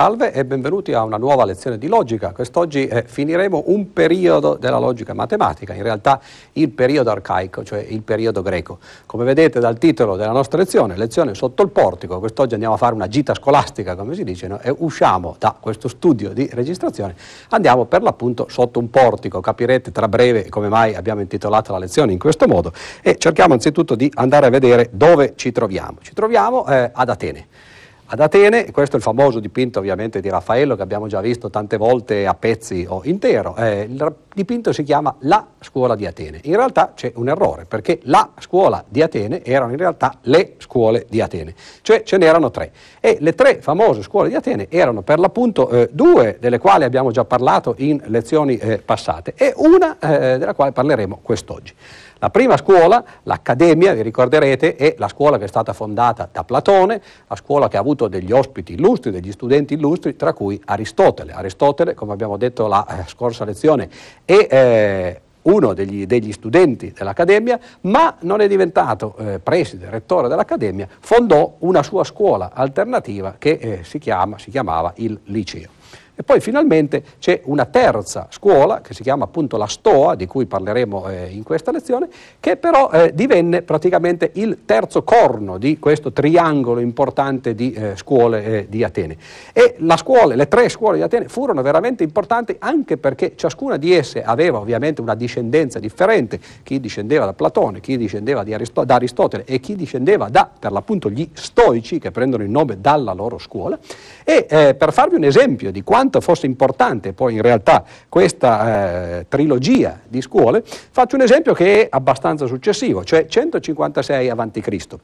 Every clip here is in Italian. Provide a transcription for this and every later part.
Salve e benvenuti a una nuova lezione di logica. Quest'oggi eh, finiremo un periodo della logica matematica, in realtà il periodo arcaico, cioè il periodo greco. Come vedete dal titolo della nostra lezione, lezione sotto il portico, quest'oggi andiamo a fare una gita scolastica, come si dice, no? e usciamo da questo studio di registrazione, andiamo per l'appunto sotto un portico. Capirete tra breve come mai abbiamo intitolato la lezione in questo modo e cerchiamo anzitutto di andare a vedere dove ci troviamo. Ci troviamo eh, ad Atene. Ad Atene, questo è il famoso dipinto ovviamente di Raffaello che abbiamo già visto tante volte a pezzi o intero, eh, il dipinto si chiama La scuola di Atene. In realtà c'è un errore perché la scuola di Atene erano in realtà le scuole di Atene, cioè ce n'erano tre e le tre famose scuole di Atene erano per l'appunto eh, due delle quali abbiamo già parlato in lezioni eh, passate e una eh, della quale parleremo quest'oggi. La prima scuola, l'Accademia, vi ricorderete, è la scuola che è stata fondata da Platone, la scuola che ha avuto degli ospiti illustri, degli studenti illustri, tra cui Aristotele. Aristotele, come abbiamo detto la eh, scorsa lezione, è eh, uno degli, degli, studenti dell'Accademia, ma non è diventato eh, preside, rettore dell'Accademia, fondò una sua scuola alternativa che eh, si, chiama, si chiamava il Liceo. E poi finalmente c'è una terza scuola che si chiama appunto la Stoa, di cui parleremo eh, in questa lezione, che però eh, divenne praticamente il terzo corno di questo triangolo importante di eh, scuole eh, di Atene. E scuola, le tre scuole di Atene furono veramente importanti anche perché ciascuna di esse aveva ovviamente una discendenza differente, chi discendeva da Platone, chi discendeva Aristo- da Aristotele e chi discendeva da per l'appunto gli stoici che prendono il nome dalla loro scuola. E eh, per farvi un esempio di quanto quanto fosse importante poi in realtà questa eh, trilogia di scuole, faccio un esempio che è abbastanza successivo, cioè 156 a.C.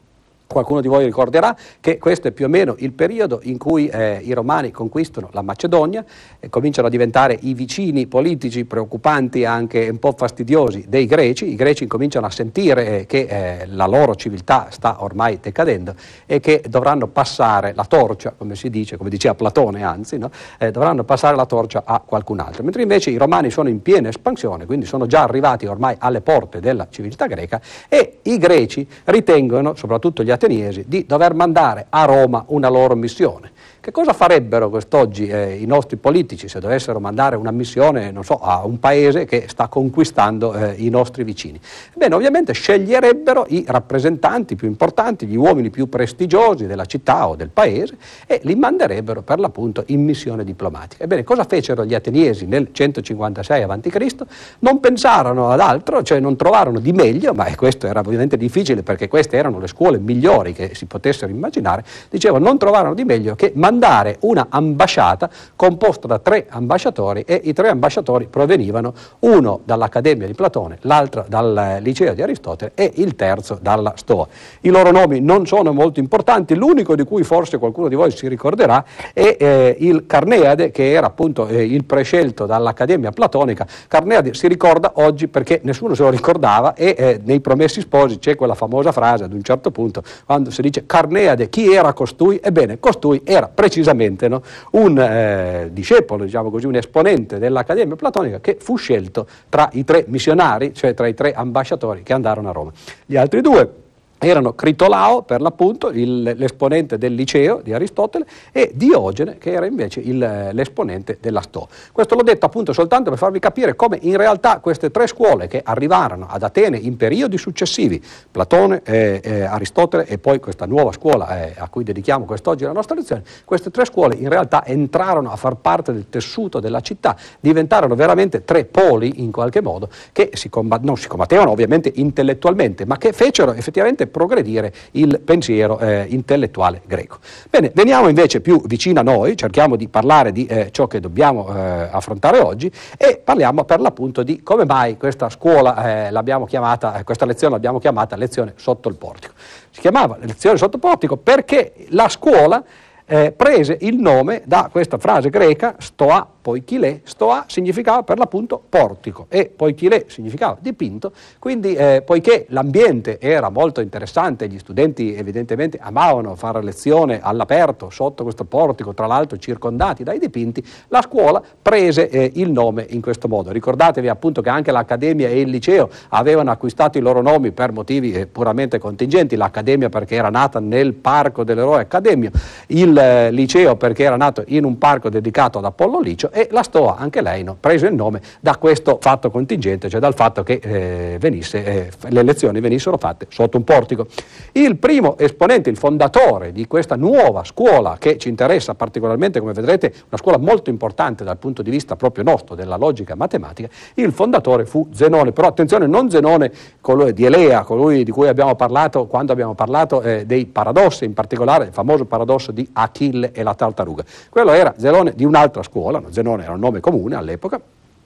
Qualcuno di voi ricorderà che questo è più o meno il periodo in cui eh, i romani conquistano la Macedonia e cominciano a diventare i vicini politici preoccupanti e anche un po' fastidiosi dei greci. I greci cominciano a sentire eh, che eh, la loro civiltà sta ormai decadendo e che dovranno passare la torcia, come si dice, come diceva Platone anzi, no? Eh, dovranno passare la torcia a qualcun altro. Mentre invece i romani sono in piena espansione, quindi sono già arrivati ormai alle porte della civiltà greca e i greci ritengono, soprattutto gli ateniesi di dover mandare a Roma una loro missione. Che cosa farebbero quest'oggi eh, i nostri politici se dovessero mandare una missione so, a un paese che sta conquistando eh, i nostri vicini? Bene, ovviamente sceglierebbero i rappresentanti più importanti, gli uomini più prestigiosi della città o del paese e li manderebbero per l'appunto in missione diplomatica. Ebbene, cosa fecero gli ateniesi nel 156 a.C.? Non pensarono ad altro, cioè non trovarono di meglio, ma questo era ovviamente difficile perché queste erano le scuole migliori che si potessero immaginare, dicevo, non trovarono di meglio che mandare mandare una ambasciata composta da tre ambasciatori e i tre ambasciatori provenivano uno dall'Accademia di Platone, l'altro dal liceo di Aristotele e il terzo dalla Stoa. I loro nomi non sono molto importanti, l'unico di cui forse qualcuno di voi si ricorderà è eh, il Carneade che era appunto eh, il prescelto dall'Accademia Platonica. Carneade si ricorda oggi perché nessuno se lo ricordava e eh, nei Promessi Sposi c'è quella famosa frase ad un certo punto quando si dice Carneade chi era costui? Ebbene, costui era prescelto precisamente no? un eh, discepolo, diciamo così, un esponente dell'Accademia Platonica che fu scelto tra i tre missionari, cioè tra i tre ambasciatori che andarono a Roma. Gli altri due erano Critolao, per l'appunto, l'esponente del liceo di Aristotele, e Diogene, che era invece l'esponente della Sto. Questo l'ho detto appunto soltanto per farvi capire come in realtà queste tre scuole che arrivarono ad Atene in periodi successivi, Platone, eh, eh, Aristotele e poi questa nuova scuola eh, a cui dedichiamo quest'oggi la nostra lezione, queste tre scuole in realtà entrarono a far parte del tessuto della città, diventarono veramente tre poli in qualche modo che si combat- non si combattevano ovviamente intellettualmente, ma che fecero effettivamente progredire il pensiero eh, intellettuale greco. Bene, veniamo invece più vicino a noi, cerchiamo di parlare di eh, ciò che dobbiamo eh, affrontare oggi e parliamo per l'appunto di come mai questa scuola, eh, l'abbiamo chiamata, eh, questa lezione l'abbiamo chiamata lezione sotto il portico. Si chiamava lezione sotto il portico perché la scuola eh, prese il nome da questa frase greca stoa poichilè, stoa significava per l'appunto portico e poichilè significava dipinto, quindi eh, poiché l'ambiente era molto interessante, gli studenti evidentemente amavano fare lezione all'aperto sotto questo portico, tra l'altro circondati dai dipinti, la scuola prese eh, il nome in questo modo. Ricordatevi appunto che anche l'Accademia e il liceo avevano acquistato i loro nomi per motivi eh, puramente contingenti, l'Accademia perché era nata nel parco dell'eroe Accademio, il il eh, liceo perché era nato in un parco dedicato ad Apollo Licio e la Stoa, anche lei, no, preso il nome da questo fatto contingente, cioè dal fatto che eh, venisse, eh, le lezioni venissero fatte sotto un portico. Il primo esponente, il fondatore di questa nuova scuola che ci interessa particolarmente, come vedrete, una scuola molto importante dal punto di vista proprio nostro, della logica matematica, il fondatore fu Zenone, però attenzione, non Zenone colui di Elea, colui di cui abbiamo parlato quando abbiamo parlato eh, dei paradossi, in particolare il famoso paradosso di Achille e la tartaruga. Quello era Zenone di un'altra scuola, Zenone era un nome comune all'epoca,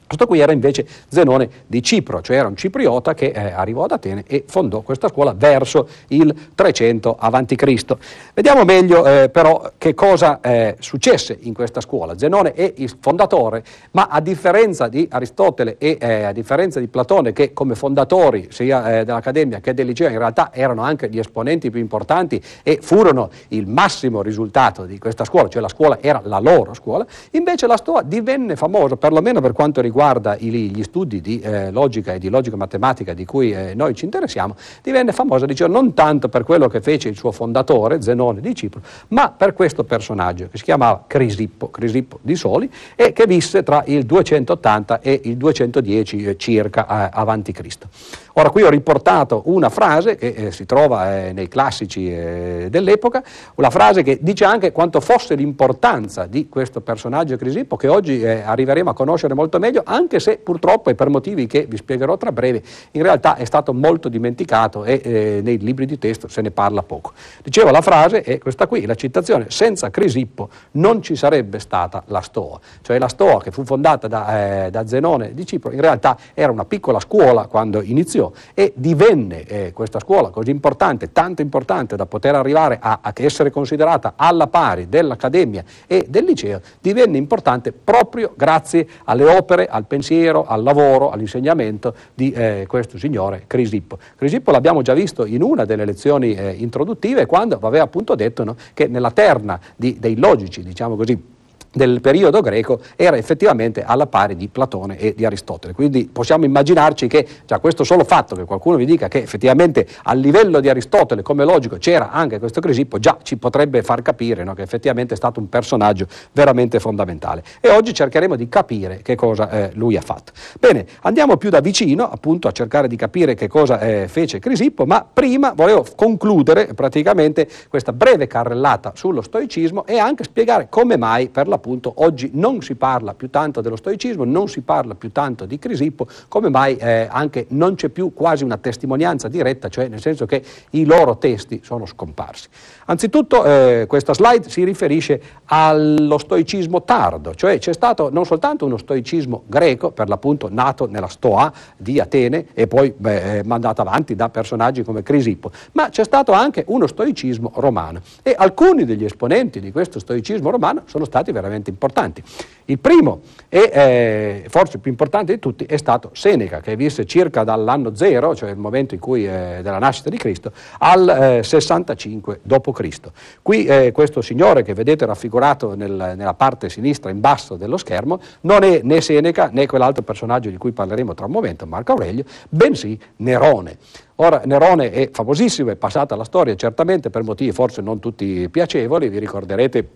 questo qui era invece Zenone di Cipro, cioè era un cipriota che eh, arrivò ad Atene e fondò questa scuola verso il 300 a.C. Vediamo meglio eh, però che cosa eh, successe in questa scuola. Zenone è il fondatore, ma a differenza di Aristotele e eh, a differenza di Platone, che come fondatori sia eh, dell'Accademia che del liceo in realtà erano anche gli esponenti più importanti e furono il massimo risultato di questa scuola, cioè la scuola era la loro scuola, invece la Stoa divenne famosa, perlomeno per quanto riguarda riguarda gli studi di eh, logica e di logica matematica di cui eh, noi ci interessiamo, divenne famosa dicevo, non tanto per quello che fece il suo fondatore, Zenone di Cipro, ma per questo personaggio che si chiamava Crisippo, Crisippo di Soli, e che visse tra il 280 e il 210 eh, circa avanti Cristo. Ora qui ho riportato una frase che eh, si trova eh, nei classici eh, dell'epoca, una frase che dice anche quanto fosse l'importanza di questo personaggio Crisippo che oggi eh, arriveremo a conoscere molto meglio, anche se purtroppo e per motivi che vi spiegherò tra breve, in realtà è stato molto dimenticato e eh, nei libri di testo se ne parla poco. Dicevo la frase è questa qui, la citazione, senza Crisippo non ci sarebbe stata la Stoa, cioè la Stoa che fu fondata da, eh, da Zenone di Cipro, in realtà era una piccola scuola quando iniziò, e divenne eh, questa scuola così importante, tanto importante da poter arrivare a, a essere considerata alla pari dell'Accademia e del liceo, divenne importante proprio grazie alle opere, al pensiero, al lavoro, all'insegnamento di eh, questo signore Crisippo. Crisippo l'abbiamo già visto in una delle lezioni eh, introduttive quando aveva appunto detto no, che nella terna di, dei logici, diciamo così, del periodo greco era effettivamente alla pari di Platone e di Aristotele. Quindi possiamo immaginarci che già questo solo fatto che qualcuno vi dica che effettivamente a livello di Aristotele come logico c'era anche questo Crisippo già ci potrebbe far capire no, che effettivamente è stato un personaggio veramente fondamentale. E oggi cercheremo di capire che cosa eh, lui ha fatto. Bene, andiamo più da vicino appunto a cercare di capire che cosa eh, fece Crisippo, ma prima volevo concludere praticamente questa breve carrellata sullo stoicismo e anche spiegare come mai per la appunto oggi non si parla più tanto dello stoicismo, non si parla più tanto di Crisippo, come mai eh, anche non c'è più quasi una testimonianza diretta, cioè nel senso che i loro testi sono scomparsi. Anzitutto eh, questa slide si riferisce allo stoicismo tardo, cioè c'è stato non soltanto uno stoicismo greco, per l'appunto nato nella Stoa di Atene e poi beh, mandato avanti da personaggi come Crisippo, ma c'è stato anche uno stoicismo romano e alcuni degli esponenti di questo stoicismo romano sono stati veramente veramente importanti. Il primo e eh, forse più importante di tutti è stato Seneca, che visse circa dall'anno zero, cioè il momento cui, eh, della nascita di Cristo, al eh, 65 d.C. Qui eh, questo signore che vedete raffigurato nel, nella parte sinistra in basso dello schermo non è né Seneca né quell'altro personaggio di cui parleremo tra un momento, Marco Aurelio, bensì Nerone. Ora, Nerone è famosissimo, è passata alla storia certamente per motivi forse non tutti piacevoli, vi ricorderete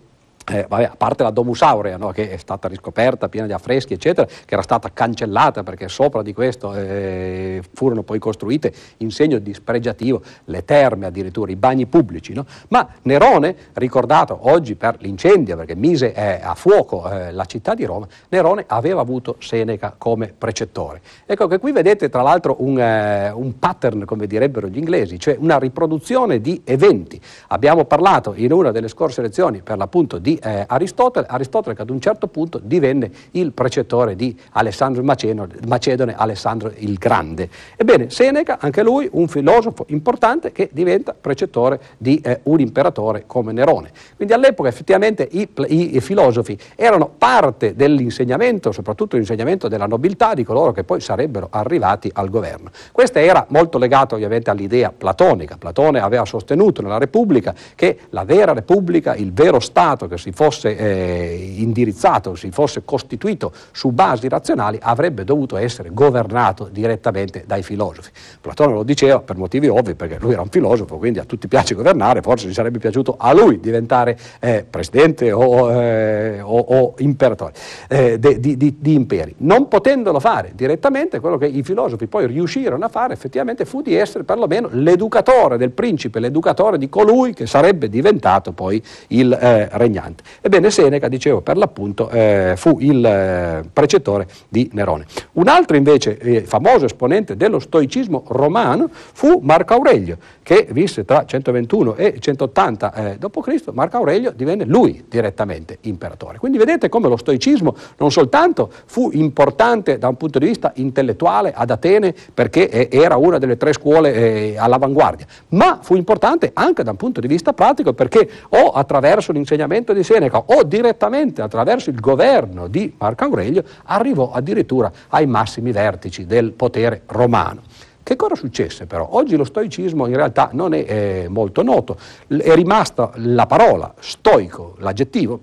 eh, vabbè, a parte la Domus Aurea, no, che è stata riscoperta, piena di affreschi, eccetera, che era stata cancellata perché sopra di questo eh, furono poi costruite in segno dispregiativo le terme addirittura, i bagni pubblici. No? Ma Nerone, ricordato oggi per l'incendio, perché mise eh, a fuoco eh, la città di Roma, Nerone aveva avuto Seneca come precettore. Ecco che qui vedete tra l'altro un, eh, un pattern, come direbbero gli inglesi, cioè una riproduzione di eventi. Abbiamo parlato in una delle scorse lezioni per l'appunto di eh, Aristotele, Aristotele che ad un certo punto divenne il precettore di Alessandro Macedone, Alessandro il Grande. Ebbene, Seneca, anche lui un filosofo importante che diventa precettore di eh, un imperatore come Nerone. Quindi all'epoca effettivamente i, i, i filosofi erano parte dell'insegnamento, soprattutto l'insegnamento della nobiltà di coloro che poi sarebbero arrivati al governo. Questo era molto legato ovviamente all'idea platonica. Platone aveva sostenuto nella Repubblica che la vera Repubblica, il vero Stato che si fosse eh, indirizzato, si fosse costituito su basi razionali, avrebbe dovuto essere governato direttamente dai filosofi. Platone lo diceva per motivi ovvi, perché lui era un filosofo, quindi a tutti piace governare, forse gli sarebbe piaciuto a lui diventare eh, presidente o, eh, o, o imperatore eh, di, di, di imperi. Non potendolo fare direttamente, quello che i filosofi poi riuscirono a fare effettivamente fu di essere perlomeno l'educatore del principe, l'educatore di colui che sarebbe diventato poi il eh, regnante. Ebbene Seneca, dicevo, per l'appunto eh, fu il eh, precettore di Nerone. Un altro invece eh, famoso esponente dello stoicismo romano fu Marco Aurelio, che visse tra 121 e 180 eh, d.C., Marco Aurelio divenne lui direttamente imperatore. Quindi vedete come lo stoicismo non soltanto fu importante da un punto di vista intellettuale ad Atene perché eh, era una delle tre scuole all'avanguardia, ma fu importante anche da un punto di vista pratico perché o attraverso l'insegnamento di Seneca o direttamente attraverso il governo di Marco Aurelio arrivò addirittura ai massimi vertici del potere romano. Che cosa successe però? Oggi lo stoicismo in realtà non è eh, molto noto, è rimasta la parola stoico, l'aggettivo,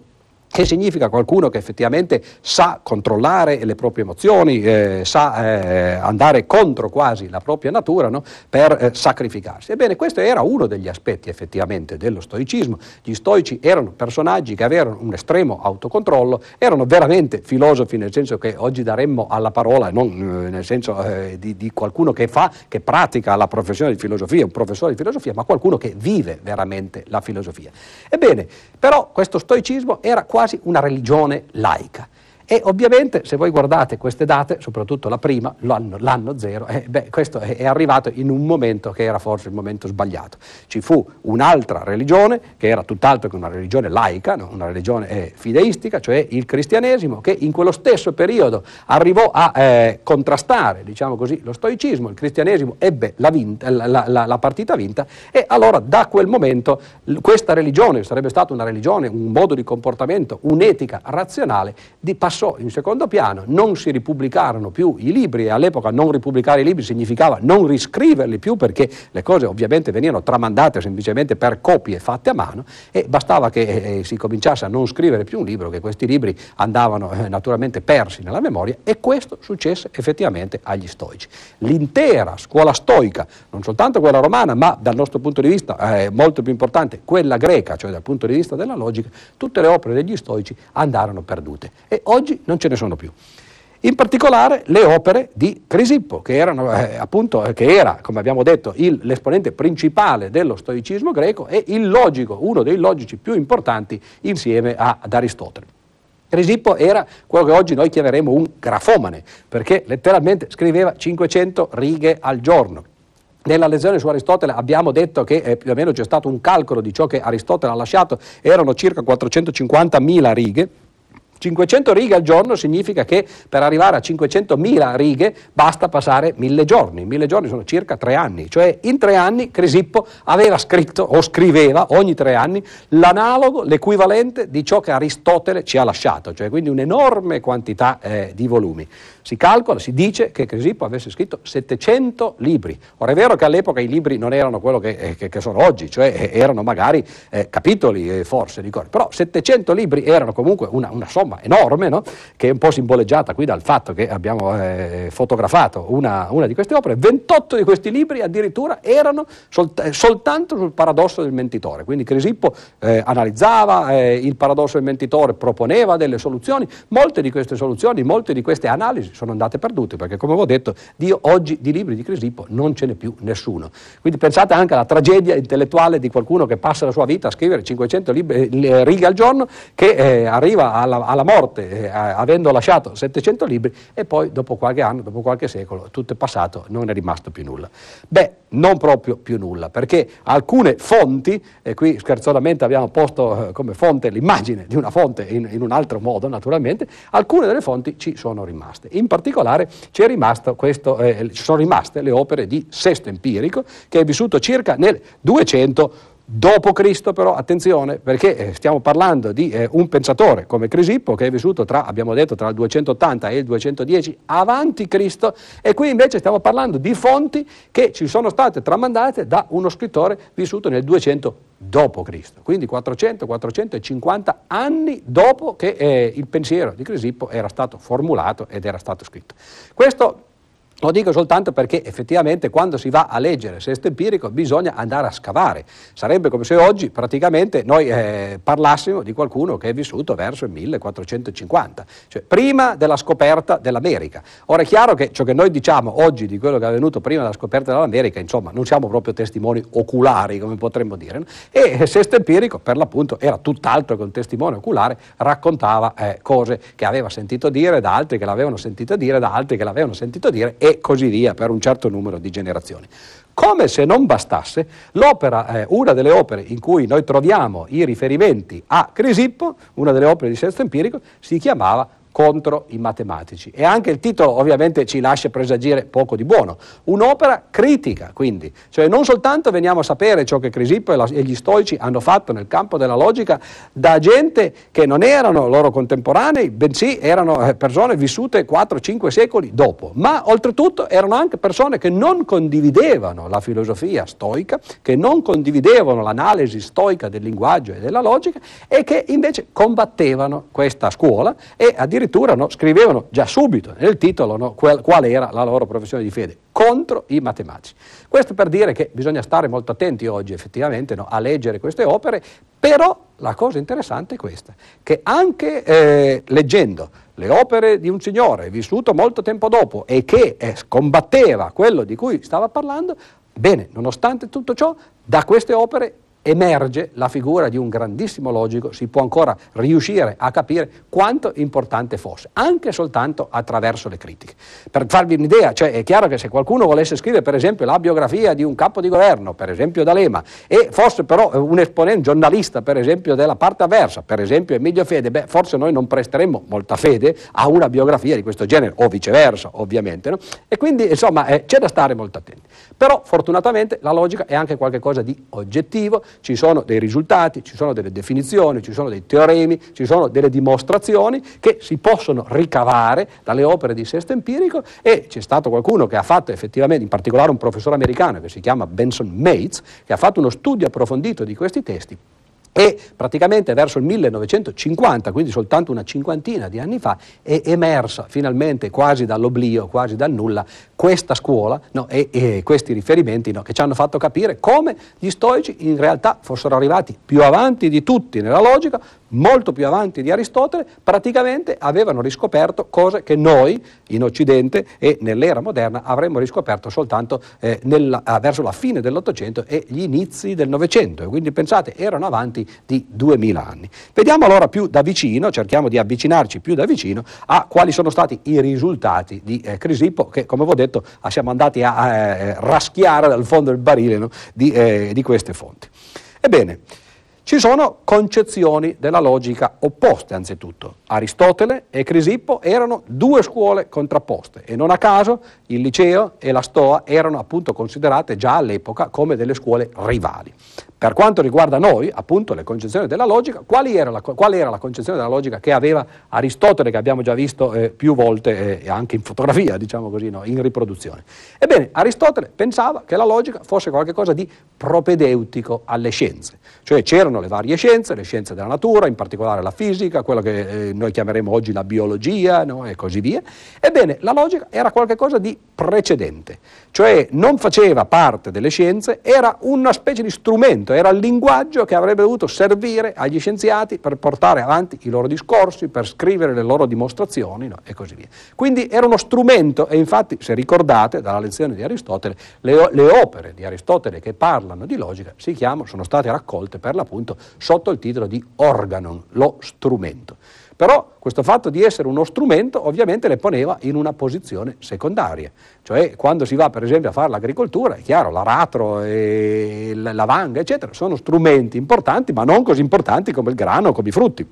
che significa qualcuno che effettivamente sa controllare le proprie emozioni, eh, sa eh, andare contro quasi la propria natura no? per eh, sacrificarsi. Ebbene, questo era uno degli aspetti effettivamente dello stoicismo. Gli stoici erano personaggi che avevano un estremo autocontrollo, erano veramente filosofi nel senso che oggi daremmo alla parola, non eh, nel senso eh, di, di, qualcuno che fa, che pratica la professione di filosofia, un professore di filosofia, ma qualcuno che vive veramente la filosofia. Ebbene, però questo stoicismo era quasi quasi una religione laica. E ovviamente se voi guardate queste date, soprattutto la prima, l'anno, l'anno zero, eh, beh, questo è, arrivato in un momento che era forse il momento sbagliato. Ci fu un'altra religione, che era tutt'altro che una religione laica, no? una religione eh, fideistica, cioè il cristianesimo, che in quello stesso periodo arrivò a eh, contrastare diciamo così, lo stoicismo, il cristianesimo ebbe la, vinta, la, la, la partita vinta e allora da quel momento questa religione, sarebbe stata una religione, un modo di comportamento, un'etica razionale, di passò passò in secondo piano, non si ripubblicarono più i libri e all'epoca non ripubblicare i libri significava non riscriverli più perché le cose ovviamente venivano tramandate semplicemente per copie fatte a mano e bastava che eh, eh si cominciasse a non scrivere più un libro, che questi libri andavano eh, naturalmente persi nella memoria e questo successe effettivamente agli stoici. L'intera scuola stoica, non soltanto quella romana, ma dal nostro punto di vista eh, molto più importante quella greca, cioè dal punto di vista della logica, tutte le opere degli stoici andarono perdute e oggi oggi non ce ne sono più. In particolare le opere di Crisippo, che, erano, eh, appunto, che era, come abbiamo detto, il, l'esponente principale dello stoicismo greco e il logico, uno dei logici più importanti insieme a, ad Aristotele. Crisippo era quello che oggi noi chiameremo un grafomane, perché letteralmente scriveva 500 righe al giorno. Nella lezione su Aristotele abbiamo detto che eh, più o meno c'è stato un calcolo di ciò che Aristotele ha lasciato, erano circa 450.000 righe, 500 righe al giorno significa che per arrivare a 500.000 righe basta passare mille giorni. Mille giorni sono circa tre anni, cioè in tre anni Crisippo aveva scritto o scriveva ogni tre anni l'analogo, l'equivalente di ciò che Aristotele ci ha lasciato, cioè quindi un'enorme quantità eh, di volumi. Si calcola, si dice che Crisippo avesse scritto 700 libri. Ora è vero che all'epoca i libri non erano quello che, eh, che, che sono oggi, cioè eh, erano magari eh, capitoli eh, forse, ricordo. però 700 libri erano comunque una, una somma enorme, no? che è un po' simboleggiata qui dal fatto che abbiamo eh, fotografato una, una, di queste opere. 28 di questi libri addirittura erano solt- soltanto sul paradosso del mentitore. Quindi Crisippo eh, analizzava il paradosso del mentitore, proponeva delle soluzioni, molte di queste soluzioni, molte di queste analisi sono andate perdute perché come avevo detto Dio oggi di libri di Crisippo non ce n'è più nessuno. Quindi pensate anche alla tragedia intellettuale di qualcuno che passa la sua vita a scrivere 500 libri, eh, righe al giorno, che eh, arriva alla, alla morte eh, avendo lasciato 700 libri e poi dopo qualche anno, dopo qualche secolo, tutto è passato, non è rimasto più nulla. Beh, non proprio più nulla, perché alcune fonti, e qui scherzosamente abbiamo posto eh, come fonte l'immagine di una fonte in, in un altro modo naturalmente, alcune delle fonti ci sono rimaste. In particolare questo, eh, ci sono rimaste le opere di Sesto Empirico, che è vissuto circa nel 200 Dopo Cristo però, attenzione, perché eh, stiamo parlando di eh, un pensatore come Crisippo che è vissuto tra, abbiamo detto, tra il 280 e il 210 avanti Cristo e qui invece stiamo parlando di fonti che ci sono state tramandate da uno scrittore vissuto nel 200 dopo Cristo, quindi 400-450 anni dopo che eh, il pensiero di Crisippo era stato formulato ed era stato scritto. Questo lo dico soltanto perché effettivamente quando si va a leggere Sesto Empirico bisogna andare a scavare. Sarebbe come se oggi praticamente noi eh, parlassimo di qualcuno che è vissuto verso il 1450, cioè prima della scoperta dell'America. Ora è chiaro che ciò che noi diciamo oggi di quello che è avvenuto prima della scoperta dell'America, insomma, non siamo proprio testimoni oculari, come potremmo dire. No? E Sesto Empirico, per l'appunto, era tutt'altro che un testimone oculare, raccontava eh, cose che aveva sentito dire da altri che l'avevano sentito dire, da altri che l'avevano sentito dire e così via per un certo numero di generazioni. Come se non bastasse, l'opera, eh, una delle opere in cui noi troviamo i riferimenti a Crisippo, una delle opere di Sesto Empirico, si chiamava contro i matematici. E anche il titolo ovviamente ci lascia presagire poco di buono. Un'opera critica, quindi, cioè non soltanto veniamo a sapere ciò che Crisippo e, gli stoici hanno fatto nel campo della logica da gente che non erano loro contemporanei, bensì erano eh, persone vissute 4-5 secoli dopo, ma oltretutto erano anche persone che non condividevano la filosofia stoica, che non condividevano l'analisi stoica del linguaggio e della logica e che invece combattevano questa scuola e addirittura addirittura no, scrivevano già subito nel titolo no, qual, qual era la loro professione di fede, contro i matematici. Questo per dire che bisogna stare molto attenti oggi effettivamente no, a leggere queste opere, però la cosa interessante è questa, che anche eh, leggendo le opere di un signore vissuto molto tempo dopo e che eh, combatteva quello di cui stava parlando, bene, nonostante tutto ciò, da queste opere emerge la figura di un grandissimo logico, si può ancora riuscire a capire quanto importante fosse, anche soltanto attraverso le critiche. Per farvi un'idea, cioè è chiaro che se qualcuno volesse scrivere per esempio la biografia di un capo di governo, per esempio D'Alema, e fosse però un esponente giornalista, per esempio della parte avversa, per esempio Emilio Fede, beh, forse noi non presteremmo molta fede a una biografia di questo genere, o viceversa, ovviamente. No? E quindi, insomma, eh, c'è da stare molto attenti. Però, fortunatamente, la logica è anche qualcosa di oggettivo, ci sono dei risultati, ci sono delle definizioni, ci sono dei teoremi, ci sono delle dimostrazioni che si possono ricavare dalle opere di Sesto Empirico e c'è stato qualcuno che ha fatto effettivamente, in particolare un professore americano che si chiama Benson Mates, che ha fatto uno studio approfondito di questi testi e praticamente verso il 1950, quindi soltanto una cinquantina di anni fa, è emersa finalmente quasi dall'oblio, quasi dal nulla, questa scuola no, e, e, questi riferimenti no, che ci hanno fatto capire come gli stoici in realtà fossero arrivati più avanti di tutti nella logica, molto più avanti di Aristotele, praticamente avevano riscoperto cose che noi in Occidente e nell'era moderna avremmo riscoperto soltanto eh, nella, ah, verso la fine dell'Ottocento e gli inizi del Novecento. Quindi pensate, erano avanti di 2000 anni. Vediamo allora più da vicino, cerchiamo di avvicinarci più da vicino a quali sono stati i risultati di eh, Crisippo che, come vi ho detto, siamo andati a, a eh, raschiare dal fondo del barile no, di, eh, di queste fonti. Ebbene, ci sono concezioni della logica opposte anzitutto. Aristotele e Crisippo erano due scuole contrapposte e non a caso il liceo e la Stoa erano appunto considerate già all'epoca come delle scuole rivali. Per quanto riguarda noi, appunto, le concezioni della logica, qual era la, qual era la concezione della logica che aveva Aristotele, che abbiamo già visto eh, più volte, eh, anche in fotografia, diciamo così, no, in riproduzione? Ebbene, Aristotele pensava che la logica fosse qualcosa di propedeutico alle scienze, cioè c'erano le varie scienze, le scienze della natura, in particolare la fisica, quello che eh, noi chiameremo oggi la biologia no, e così via. Ebbene, la logica era qualcosa di precedente, cioè non faceva parte delle scienze, era una specie di strumento era il linguaggio che avrebbe dovuto servire agli scienziati per portare avanti i loro discorsi, per scrivere le loro dimostrazioni no? e così via. Quindi era uno strumento e infatti, se ricordate dalla lezione di Aristotele, le, le opere di Aristotele che parlano di logica si chiamano, sono state raccolte per l'appunto sotto il titolo di organon, lo strumento. Però questo fatto di essere uno strumento ovviamente le poneva in una posizione secondaria, cioè quando si va per esempio a fare l'agricoltura, è chiaro, l'aratro, e la vanga, eccetera, sono strumenti importanti, ma non così importanti come il grano o come i frutti.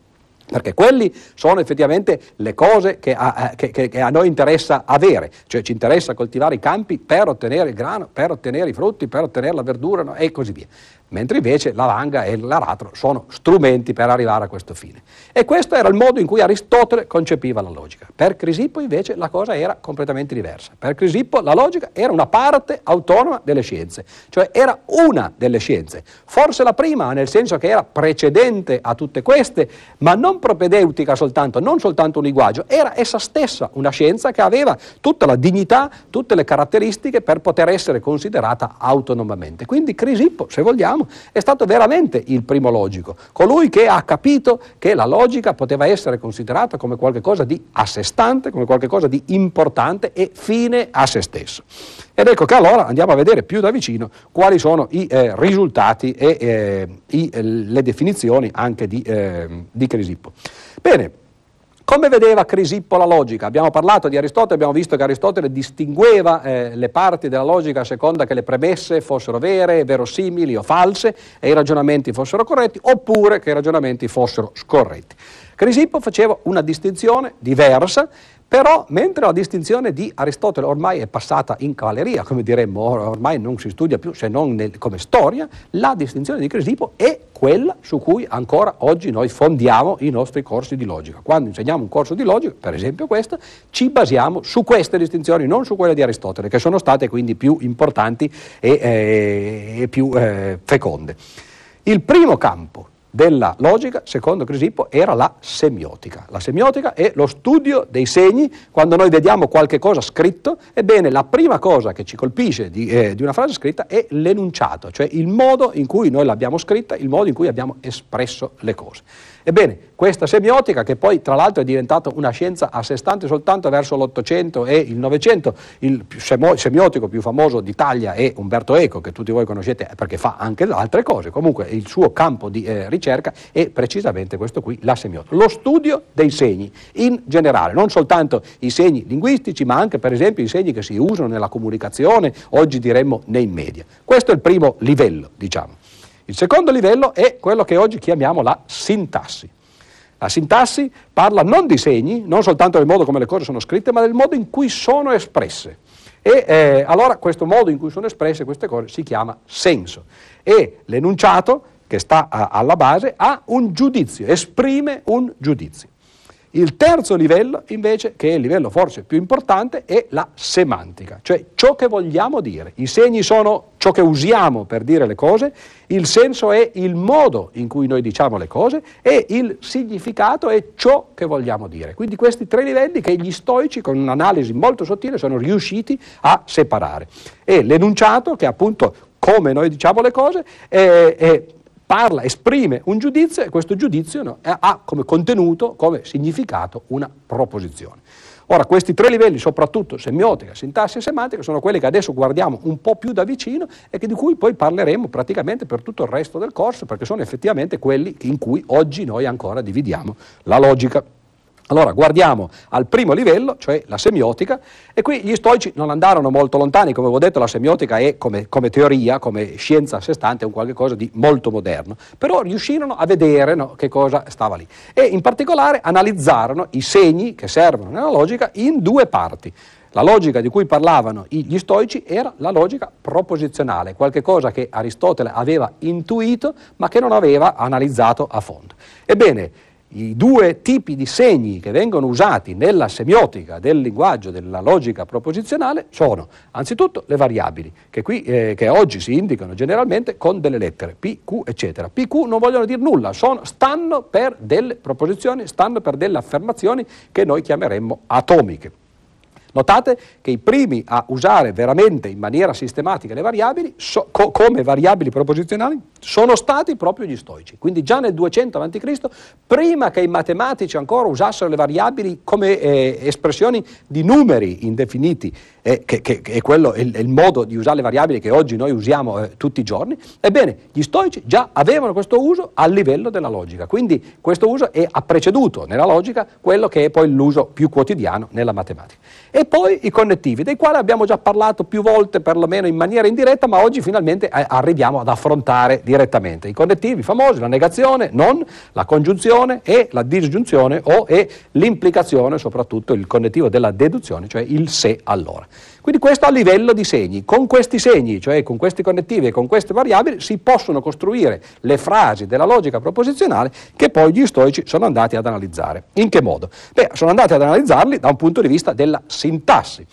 Perché quelli sono effettivamente le cose che a, che, che a, noi interessa avere, cioè ci interessa coltivare i campi per ottenere il grano, per ottenere i frutti, per ottenere la verdura no? e così via. Mentre invece la langa e l'aratro sono strumenti per arrivare a questo fine. E questo era il modo in cui Aristotele concepiva la logica. Per Crisippo invece la cosa era completamente diversa. Per Crisippo la logica era una parte autonoma delle scienze, cioè era una delle scienze. Forse la prima, nel senso che era precedente a tutte queste, ma non propedeutica soltanto, non soltanto un linguaggio, era essa stessa una scienza che aveva tutta la dignità, tutte le caratteristiche per poter essere considerata autonomamente. Quindi Crisippo, se vogliamo, è stato veramente il primo logico, colui che ha capito che la logica poteva essere considerata come qualcosa di a sé stante, come qualcosa di importante e fine a se stesso. Ed ecco che allora andiamo a vedere più da vicino quali sono i eh, risultati e eh, i, le definizioni anche di, eh, di Crisippo. Bene, come vedeva Crisippo la logica? Abbiamo parlato di Aristotele, abbiamo visto che Aristotele distingueva eh, le parti della logica a seconda che le premesse fossero vere, verosimili o false e i ragionamenti fossero corretti oppure che i ragionamenti fossero scorretti. Crisipo faceva una distinzione diversa però, mentre la distinzione di Aristotele ormai è passata in cavalleria, come diremmo, ormai non si studia più se non nel, come storia, la distinzione di Crisipo è quella su cui ancora oggi noi fondiamo i nostri corsi di logica. Quando insegniamo un corso di logica, per esempio questo, ci basiamo su queste distinzioni, non su quelle di Aristotele, che sono state quindi più importanti e, eh, e più eh, feconde. Il primo campo della logica, secondo Crisippo, era la semiotica. La semiotica è lo studio dei segni, quando noi vediamo qualche cosa scritto, ebbene la prima cosa che ci colpisce di, eh, di una frase scritta è l'enunciato, cioè il modo in cui noi l'abbiamo scritta, il modo in cui abbiamo espresso le cose. Ebbene, questa semiotica, che poi tra l'altro è diventata una scienza a sé stante soltanto verso l'Ottocento e il Novecento, il semiotico più famoso d'Italia è Umberto Eco, che tutti voi conoscete perché fa anche altre cose, comunque il suo campo di eh, ricerca è precisamente questo qui, la semiotica, lo studio dei segni in generale, non soltanto i segni linguistici, ma anche per esempio i segni che si usano nella comunicazione, oggi diremmo nei media. Questo è il primo livello, diciamo. Il secondo livello è quello che oggi chiamiamo la sintassi. La sintassi parla non di segni, non soltanto del modo come le cose sono scritte, ma del modo in cui sono espresse. E eh, allora questo modo in cui sono espresse queste cose si chiama senso. E l'enunciato, che sta a, alla base, ha un giudizio, esprime un giudizio. Il terzo livello, invece, che è il livello forse più importante, è la semantica, cioè ciò che vogliamo dire. I segni sono ciò che usiamo per dire le cose, il senso è il modo in cui noi diciamo le cose e il significato è ciò che vogliamo dire. Quindi questi tre livelli che gli stoici, con un'analisi molto sottile, sono riusciti a separare. E l'enunciato, che appunto come noi diciamo le cose, è, è parla, esprime un giudizio e questo giudizio no, ha come contenuto, come significato, una proposizione. Ora, questi tre livelli, soprattutto semiotica, sintassi e semantica, sono quelli che adesso guardiamo un po' più da vicino e di cui poi parleremo praticamente per tutto il resto del corso, perché sono effettivamente quelli in cui oggi noi ancora dividiamo la logica. Allora guardiamo al primo livello, cioè la semiotica, e qui gli stoici non andarono molto lontani, come vi ho detto la semiotica è come, come teoria, come scienza a sé stante, un qualcosa di molto moderno, però riuscirono a vedere no, che cosa stava lì e in particolare analizzarono i segni che servono nella logica in due parti. La logica di cui parlavano gli stoici era la logica proposizionale, qualcosa che Aristotele aveva intuito ma che non aveva analizzato a fondo. Ebbene, i due tipi di segni che vengono usati nella semiotica del linguaggio della logica proposizionale sono anzitutto le variabili, che, qui, eh, che oggi si indicano generalmente con delle lettere, P, Q, eccetera. P, Q non vogliono dire nulla, sono, stanno per delle proposizioni, stanno per delle affermazioni che noi chiameremmo atomiche. Notate che i primi a usare veramente in maniera sistematica le variabili so, co, come variabili proposizionali sono stati proprio gli stoici. Quindi già nel 200 a.C., prima che i matematici ancora usassero le variabili come eh, espressioni di numeri indefiniti, eh, che, che, che, è quello è il, è il, modo di usare le variabili che oggi noi usiamo eh, tutti i giorni, ebbene gli stoici già avevano questo uso a livello della logica. Quindi questo uso è, ha preceduto nella logica quello che è poi l'uso più quotidiano nella matematica. E poi i connettivi, dei quali abbiamo già parlato più volte, perlomeno in maniera indiretta, ma oggi finalmente eh, arriviamo ad affrontare direttamente. I connettivi famosi, la negazione, non, la congiunzione e la disgiunzione o e l'implicazione, soprattutto il connettivo della deduzione, cioè il se allora. Quindi questo a livello di segni. Con questi segni, cioè con questi connettivi e con queste variabili, si possono costruire le frasi della logica proposizionale che poi gli stoici sono andati ad analizzare. In che modo? Beh, sono andati ad analizzarli da un punto di vista della sintassi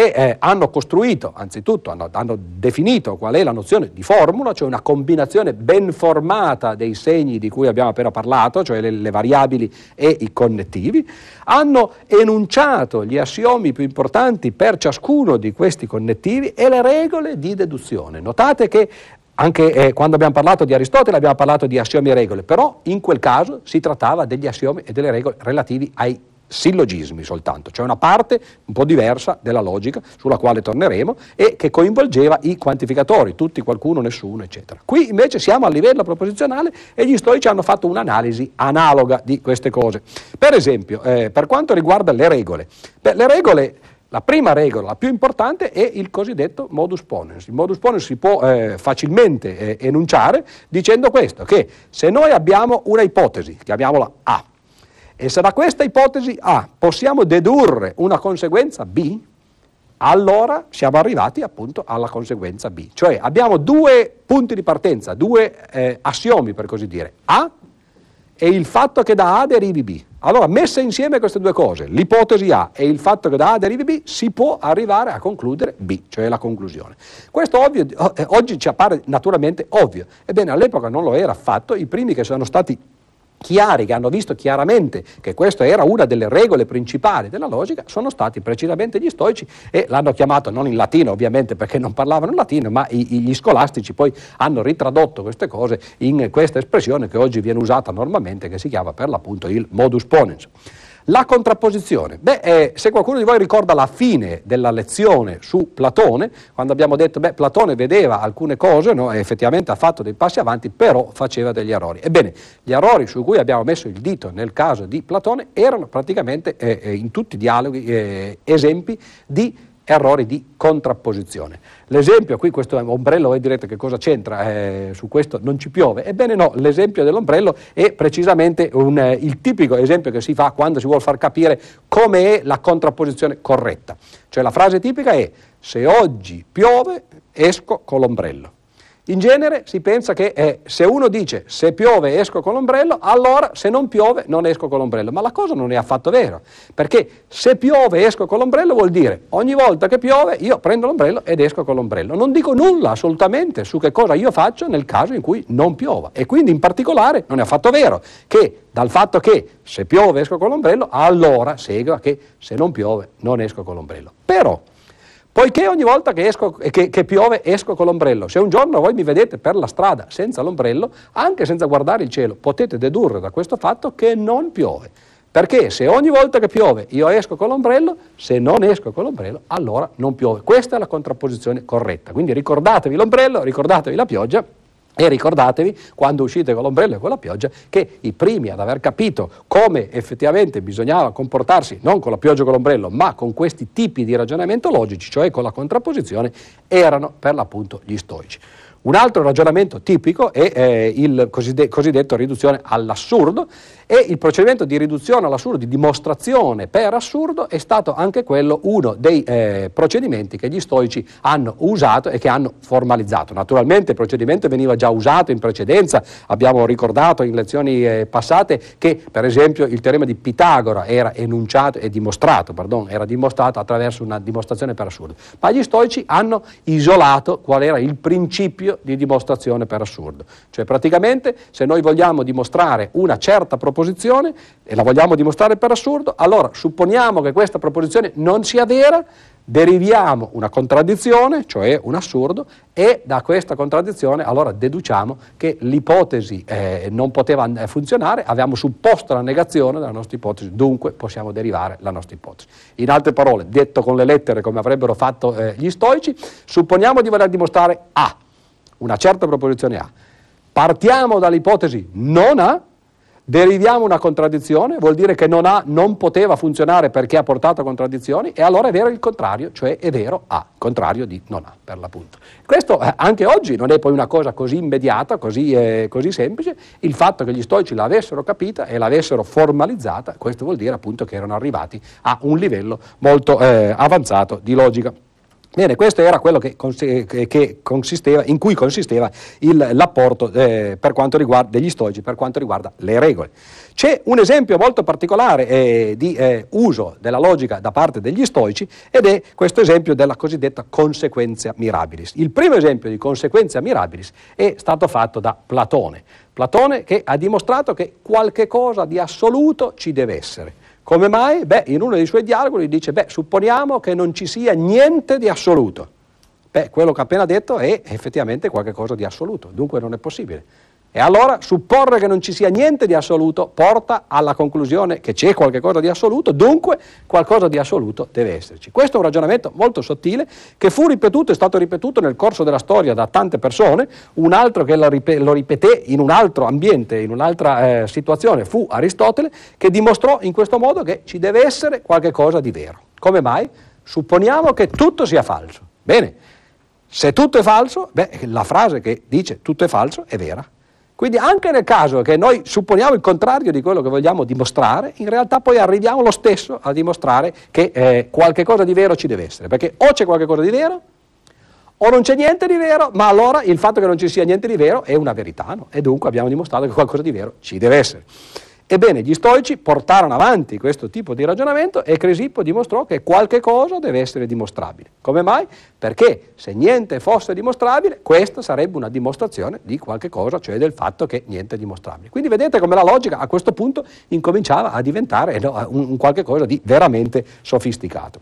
e eh, hanno costruito, anzitutto hanno, hanno, definito qual è la nozione di formula, cioè una combinazione ben formata dei segni di cui abbiamo appena parlato, cioè le, le variabili e i connettivi, hanno enunciato gli assiomi più importanti per ciascuno di questi connettivi e le regole di deduzione. Notate che anche eh, quando abbiamo parlato di Aristotele abbiamo parlato di assiomi e regole, però in quel caso si trattava degli assiomi e delle regole relativi ai sillogismi soltanto, cioè una parte un po' diversa della logica sulla quale torneremo e che coinvolgeva i quantificatori, tutti, qualcuno, nessuno, eccetera. Qui invece siamo a livello proposizionale e gli stoici hanno fatto un'analisi analoga di queste cose. Per esempio, eh, per quanto riguarda le regole, beh, le regole la prima regola, la più importante, è il cosiddetto modus ponens. Il modus ponens si può eh, facilmente eh, enunciare dicendo questo, che se noi abbiamo una ipotesi, chiamiamola A, e se da questa ipotesi A possiamo dedurre una conseguenza B, allora siamo arrivati appunto alla conseguenza B. Cioè abbiamo due punti di partenza, due eh, assiomi per così dire, A e il fatto che da A derivi B. Allora, messe insieme queste due cose, l'ipotesi A e il fatto che da A derivi B, si può arrivare a concludere B, cioè la conclusione. Questo ovvio, eh, oggi ci appare naturalmente ovvio, ebbene all'epoca non lo era affatto, i primi che sono stati chiari, che hanno visto chiaramente che questa era una delle regole principali della logica, sono stati precisamente gli stoici e l'hanno chiamato non in latino ovviamente perché non parlavano in latino, ma gli scolastici poi hanno ritradotto queste cose in questa espressione che oggi viene usata normalmente, che si chiama per l'appunto il modus ponens. La contrapposizione. Beh, eh, se qualcuno di voi ricorda la fine della lezione su Platone, quando abbiamo detto che Platone vedeva alcune cose no, effettivamente ha fatto dei passi avanti, però faceva degli errori. Ebbene, gli errori su cui abbiamo messo il dito nel caso di Platone erano praticamente eh, eh in tutti i dialoghi eh, esempi di errori di contrapposizione. L'esempio, qui questo ombrello, voi direte che cosa c'entra, eh, su questo non ci piove. Ebbene no, l'esempio dell'ombrello è precisamente un, eh, il tipico esempio che si fa quando si vuole far capire come è la contrapposizione corretta. Cioè la frase tipica è se oggi piove esco con l'ombrello. In genere si pensa che eh, se uno dice se piove esco con l'ombrello, allora se non piove non esco con l'ombrello. Ma la cosa non è affatto vera, perché se piove esco con l'ombrello vuol dire ogni volta che piove io prendo l'ombrello ed esco con l'ombrello. Non dico nulla assolutamente su che cosa io faccio nel caso in cui non piova. E quindi in particolare non è affatto vero che dal fatto che se piove esco con l'ombrello, allora segua che se non piove non esco con l'ombrello. Però Poiché ogni volta che, esco, che, che, piove esco con l'ombrello, se un giorno voi mi vedete per la strada senza l'ombrello, anche senza guardare il cielo, potete dedurre da questo fatto che non piove. Perché se ogni volta che piove io esco con l'ombrello, se non esco con l'ombrello, allora non piove. Questa è la contrapposizione corretta. Quindi ricordatevi l'ombrello, ricordatevi la pioggia e ricordatevi, quando uscite con l'ombrello e con la pioggia, che i primi ad aver capito come effettivamente bisognava comportarsi, non con la pioggia e con l'ombrello, ma con questi tipi di ragionamento logici, cioè con la contrapposizione, erano per l'appunto gli stoici. Un altro ragionamento tipico è eh, il cosiddetto riduzione all'assurdo e il procedimento di riduzione all'assurdo, di dimostrazione per assurdo, è stato anche quello uno dei eh, procedimenti che gli stoici hanno usato e che hanno formalizzato. Naturalmente il procedimento veniva già usato in precedenza, abbiamo ricordato in lezioni eh, passate che per esempio il teorema di Pitagora era enunciato e dimostrato, pardon, era dimostrato attraverso una dimostrazione per assurdo, ma gli stoici hanno isolato qual era il principio di dimostrazione per assurdo. Cioè praticamente se noi vogliamo dimostrare una certa proposizione, proposizione e la vogliamo dimostrare per assurdo, allora supponiamo che questa proposizione non sia vera, deriviamo una contraddizione, cioè un assurdo, e da questa contraddizione allora deduciamo che l'ipotesi eh, non poteva eh, funzionare, abbiamo supposto la negazione della nostra ipotesi, dunque possiamo derivare la nostra ipotesi. In altre parole, detto con le lettere come avrebbero fatto eh, gli stoici, supponiamo di voler dimostrare A, una certa proposizione A. Partiamo dall'ipotesi non A, Deriviamo una contraddizione, vuol dire che non, ha, non poteva funzionare perché ha portato a contraddizioni e allora è vero il contrario, cioè è vero A, contrario di non A per l'appunto. Questo eh, anche oggi non è poi una cosa così immediata, così, eh, così semplice, il fatto che gli stoici l'avessero capita e l'avessero formalizzata, questo vuol dire appunto che erano arrivati a un livello molto eh, avanzato di logica. Bene, questo era quello che, che consisteva, in cui consisteva il, l'apporto eh, degli stoici per quanto riguarda le regole. C'è un esempio molto particolare eh, di eh, uso della logica da parte degli stoici ed è questo esempio della cosiddetta consequenza mirabilis. Il primo esempio di consequenza mirabilis è stato fatto da Platone. Platone che ha dimostrato che qualche cosa di assoluto ci deve essere. Come mai? Beh, in uno dei suoi dialoghi dice, beh, supponiamo che non ci sia niente di assoluto. Beh, quello che ha appena detto è effettivamente qualcosa di assoluto, dunque non è possibile. E allora supporre che non ci sia niente di assoluto porta alla conclusione che c'è qualcosa di assoluto, dunque qualcosa di assoluto deve esserci. Questo è un ragionamento molto sottile che fu ripetuto, è stato ripetuto nel corso della storia da tante persone, un altro che lo, ripeté in un altro ambiente, in un'altra eh, situazione fu Aristotele, che dimostrò in questo modo che ci deve essere qualcosa di vero. Come mai? Supponiamo che tutto sia falso. Bene, se tutto è falso, beh, la frase che dice tutto è falso è vera. Quindi anche nel caso che noi supponiamo il contrario di quello che vogliamo dimostrare, in realtà poi arriviamo lo stesso a dimostrare che eh, qualche cosa di vero ci deve essere, perché o c'è qualche cosa di vero o non c'è niente di vero, ma allora il fatto che non ci sia niente di vero è una verità, no? e dunque abbiamo dimostrato che qualcosa di vero ci deve essere. Ebbene, gli stoici portarono avanti questo tipo di ragionamento e Cresippo dimostrò che qualche cosa deve essere dimostrabile. Come mai? Perché se niente fosse dimostrabile, questa sarebbe una dimostrazione di qualche cosa, cioè del fatto che niente è dimostrabile. Quindi vedete come la logica a questo punto incominciava a diventare un, un qualche cosa di veramente sofisticato.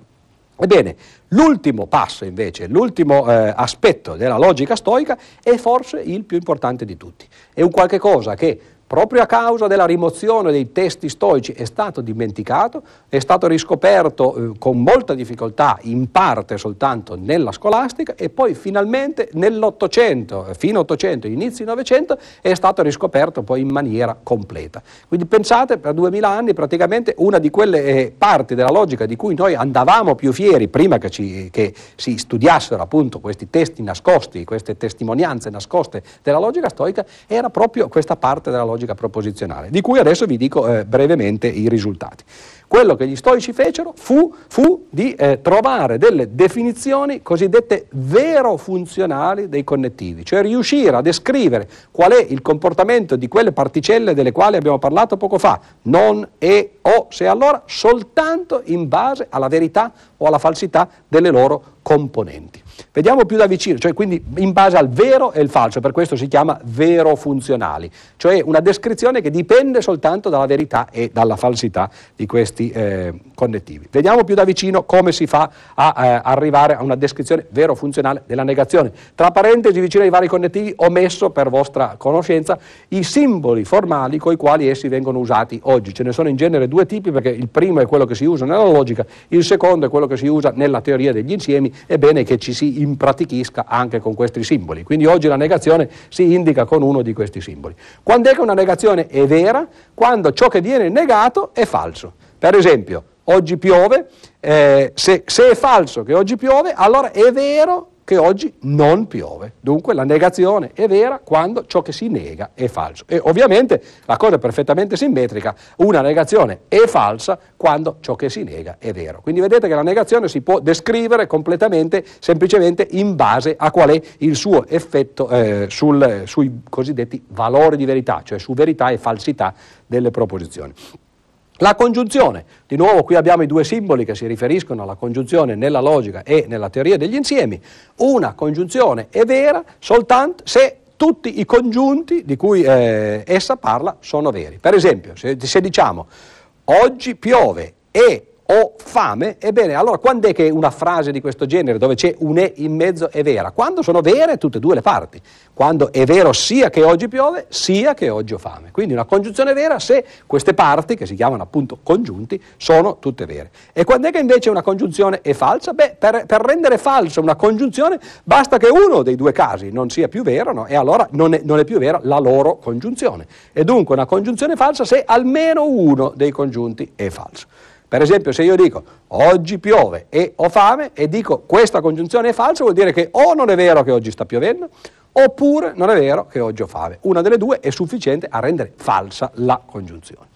Ebbene, l'ultimo passo invece, l'ultimo eh, aspetto della logica stoica è forse il più importante di tutti. È un qualche cosa che proprio a causa della rimozione dei testi stoici è stato dimenticato, è stato riscoperto eh, con molta difficoltà, in parte soltanto nella scolastica e poi finalmente nell'Ottocento, fino all'Ottocento, inizi Novecento, è stato riscoperto poi in maniera completa. Quindi pensate, per duemila anni praticamente una di quelle eh, parti della logica di cui noi andavamo più fieri prima che, ci, che si studiassero appunto questi testi nascosti, queste testimonianze nascoste della logica stoica, era proprio questa parte della logica logica proposizionale, di cui adesso vi dico eh, brevemente i risultati. Quello che gli stoici fecero fu, fu di eh, trovare delle definizioni cosiddette vero-funzionali dei connettivi, cioè riuscire a descrivere qual è il comportamento di quelle particelle delle quali abbiamo parlato poco fa, non, e, o, se allora, soltanto in base alla verità o alla falsità delle loro componenti. Vediamo più da vicino, cioè quindi in base al vero e il falso, per questo si chiama vero funzionali, cioè una descrizione che dipende soltanto dalla verità e dalla falsità di questi eh, connettivi. Vediamo più da vicino come si fa a eh, arrivare a una descrizione vero funzionale della negazione. Tra parentesi, vicino ai vari connettivi, ho messo per vostra conoscenza i simboli formali con i quali essi vengono usati oggi. Ce ne sono in genere due tipi perché il primo è quello che si usa nella logica, il secondo è quello che si usa nella teoria degli insiemi, è bene che ci si impratichisca anche con questi simboli. Quindi oggi la negazione si indica con uno di questi simboli. Quando è che una negazione è vera? Quando ciò che viene negato è falso. Per esempio, oggi piove, eh, se, se è falso che oggi piove, allora è vero che oggi non piove. Dunque la negazione è vera quando ciò che si nega è falso. E ovviamente la cosa è perfettamente simmetrica, una negazione è falsa quando ciò che si nega è vero. Quindi vedete che la negazione si può descrivere completamente, semplicemente in base a qual è il suo effetto eh, sul, sui cosiddetti valori di verità, cioè su verità e falsità delle proposizioni. La congiunzione, di nuovo qui abbiamo i due simboli che si riferiscono alla congiunzione nella logica e nella teoria degli insiemi. Una congiunzione è vera soltanto se tutti i congiunti di cui eh, essa parla sono veri. Per esempio, se, se diciamo oggi piove e ho fame, ebbene, allora quando è che una frase di questo genere, dove c'è un E in mezzo, è vera? Quando sono vere tutte e due le parti. Quando è vero sia che oggi piove, sia che oggi ho fame. Quindi una congiunzione vera se queste parti, che si chiamano appunto congiunti, sono tutte vere. E quando è che invece una congiunzione è falsa? Beh, per, per rendere falsa una congiunzione basta che uno dei due casi non sia più vero, no? e allora non è, non è più vera la loro congiunzione. E dunque una congiunzione falsa se almeno uno dei congiunti è falso. Per esempio, se io dico oggi piove e ho fame e dico questa congiunzione è falsa, vuol dire che o non è vero che oggi sta piovendo, oppure non è vero che oggi ho fame. Una delle due è sufficiente a rendere falsa la congiunzione.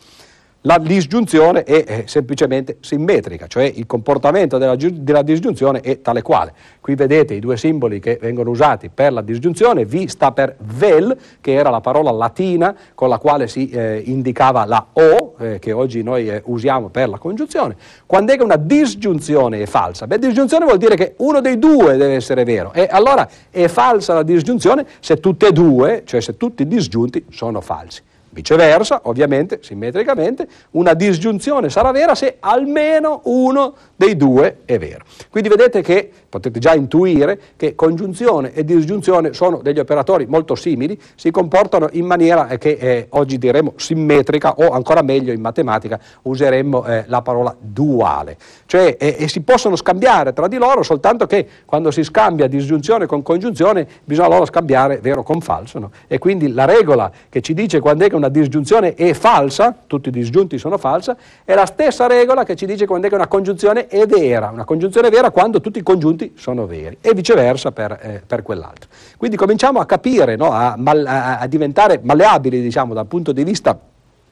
La disgiunzione è, semplicemente simmetrica, cioè il comportamento della, della, disgiunzione è tale quale. Qui vedete i due simboli che vengono usati per la disgiunzione, V sta per vel, che era la parola latina con la quale si eh, indicava la O, eh, che oggi noi eh, usiamo per la congiunzione. Quando è che una disgiunzione è falsa? Beh, disgiunzione vuol dire che uno dei due deve essere vero, e allora è falsa la disgiunzione se tutte e due, cioè se tutti i disgiunti sono falsi. Viceversa, ovviamente, simmetricamente, una disgiunzione sarà vera se almeno uno dei due è vero. Quindi vedete che potete già intuire che congiunzione e disgiunzione sono degli operatori molto simili, si comportano in maniera che eh, oggi diremmo simmetrica o ancora meglio in matematica useremmo eh, la parola duale, cioè eh, si possono scambiare tra di loro soltanto che quando si scambia disgiunzione con congiunzione bisogna loro scambiare vero con falso no? e quindi la regola che ci dice quando è che una disgiunzione è falsa, tutti i disgiunti sono falsa, è la stessa regola che ci dice quando è che una congiunzione è vera, una congiunzione è vera quando tutti i congiunti contenuti sono veri e viceversa per, eh, per quell'altro. Quindi cominciamo a capire, no, a, mal, a, a, diventare malleabili diciamo, dal punto di vista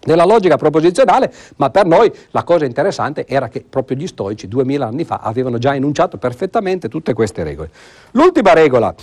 della logica proposizionale, ma per noi la cosa interessante era che proprio gli stoici duemila anni fa avevano già enunciato perfettamente tutte queste regole. L'ultima regola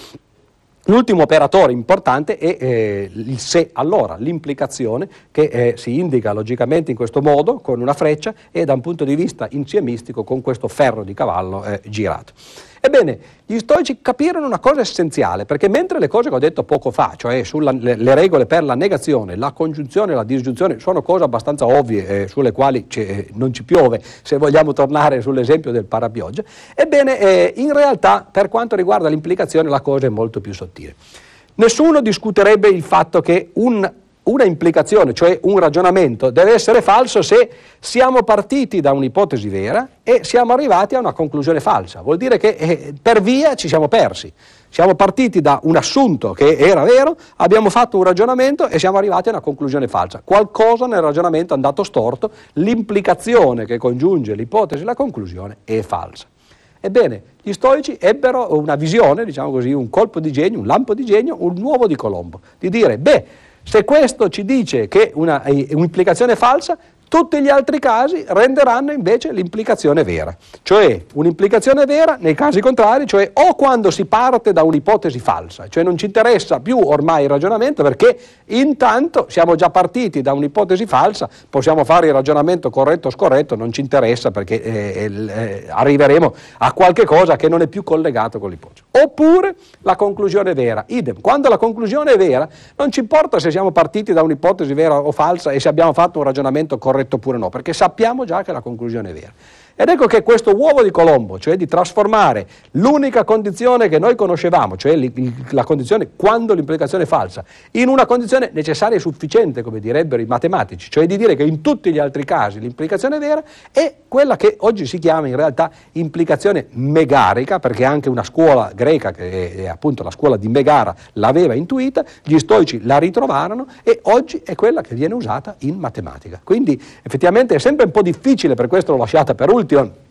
L'ultimo operatore importante è eh, il se allora, l'implicazione che eh, si indica logicamente in questo modo con una freccia e da un punto di vista insiemistico con questo ferro di cavallo eh, girato. Ebbene, gli stoici capirono una cosa essenziale, perché mentre le cose che ho detto poco fa, cioè sulle le regole per la negazione, la congiunzione e la disgiunzione, sono cose abbastanza ovvie eh, sulle quali eh, non ci piove, se vogliamo tornare sull'esempio del parapioggia, ebbene, eh, in realtà per quanto riguarda l'implicazione la cosa è molto più sottile. Nessuno discuterebbe il fatto che un una implicazione, cioè un ragionamento, deve essere falso se siamo partiti da un'ipotesi vera e siamo arrivati a una conclusione falsa. Vuol dire che eh, per via ci siamo persi. Siamo partiti da un assunto che era vero, abbiamo fatto un ragionamento e siamo arrivati a una conclusione falsa. Qualcosa nel ragionamento è andato storto, l'implicazione che congiunge l'ipotesi e la conclusione è falsa. Ebbene, gli stoici ebbero una visione, diciamo così, un colpo di genio, un lampo di genio, un nuovo di Colombo, di dire, beh, se questo ci dice che è un'implicazione falsa, tutti gli altri casi renderanno invece l'implicazione vera, cioè un'implicazione vera nei casi contrari, cioè o quando si parte da un'ipotesi falsa, cioè non ci interessa più ormai il ragionamento perché intanto siamo già partiti da un'ipotesi falsa, possiamo fare il ragionamento corretto o scorretto, non ci interessa perché eh, eh, arriveremo a qualche cosa che non è più collegato con l'ipotesi. Oppure la conclusione vera, idem, quando la conclusione è vera non ci importa se siamo partiti da un'ipotesi vera o falsa e se abbiamo fatto un ragionamento corretto corretto oppure no, perché sappiamo già che la conclusione è vera. Ed ecco che questo uovo di Colombo, cioè di trasformare l'unica condizione che noi conoscevamo, cioè la condizione quando l'implicazione è falsa, in una condizione necessaria e sufficiente, come direbbero i matematici, cioè di dire che in tutti gli altri casi l'implicazione è vera, è quella che oggi si chiama in realtà implicazione megarica, perché anche una scuola greca, che è appunto la scuola di Megara, l'aveva intuita, gli stoici la ritrovarono e oggi è quella che viene usata in matematica. Quindi effettivamente è sempre un po' difficile, per questo l'ho lasciata per ultimo, ultimo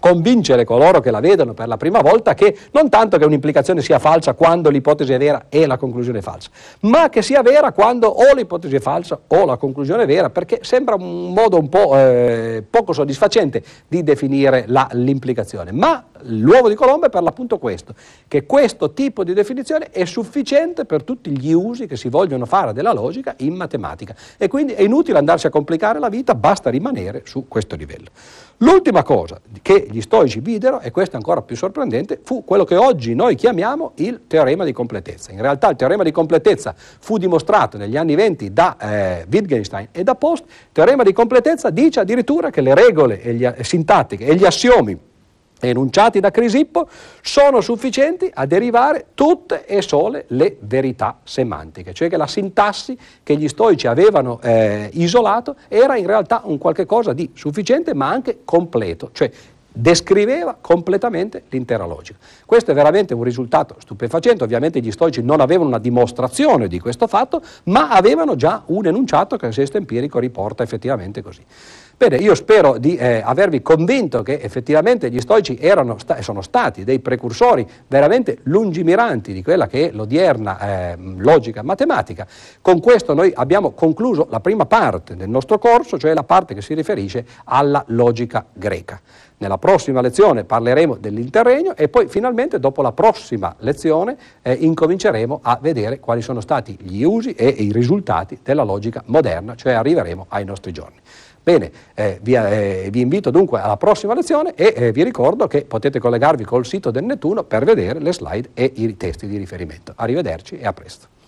convincere coloro che la vedono per la prima volta che non tanto che un'implicazione sia falsa quando l'ipotesi è vera e la conclusione è falsa, ma che sia vera quando o l'ipotesi è falsa o la conclusione è vera, perché sembra un modo un po' eh, poco soddisfacente di definire la, l'implicazione. Ma l'uovo di Colombo è per l'appunto questo, che questo tipo di definizione è sufficiente per tutti gli usi che si vogliono fare della logica in matematica e quindi è inutile andarsi a complicare la vita, basta rimanere su questo livello. L'ultima cosa che gli stoici videro, e questo è ancora più sorprendente, fu quello che oggi noi chiamiamo il teorema di completezza. In realtà il teorema di completezza fu dimostrato negli anni 20 da eh, Wittgenstein e da Post. Il teorema di completezza dice addirittura che le regole e gli, sintattiche e gli assiomi enunciati da Crisippo sono sufficienti a derivare tutte e sole le verità semantiche, cioè che la sintassi che gli stoici avevano eh, isolato era in realtà un qualche cosa di sufficiente ma anche completo, cioè descriveva completamente l'intera logica. Questo è veramente un risultato stupefacente, ovviamente gli stoici non avevano una dimostrazione di questo fatto, ma avevano già un enunciato che il sesto empirico riporta effettivamente così. Bene, io spero di eh, avervi convinto che effettivamente gli stoici erano sta- sono stati dei precursori veramente lungimiranti di quella che è l'odierna eh, logica matematica. Con questo noi abbiamo concluso la prima parte del nostro corso, cioè la parte che si riferisce alla logica greca. Nella prossima lezione parleremo dell'interregno e poi finalmente dopo la prossima lezione eh, incominceremo a vedere quali sono stati gli usi e i risultati della logica moderna, cioè arriveremo ai nostri giorni. Bene, eh, vi, eh, vi, invito dunque alla prossima lezione e eh, vi ricordo che potete collegarvi col sito del Nettuno per vedere le slide e i testi di riferimento. Arrivederci e a presto.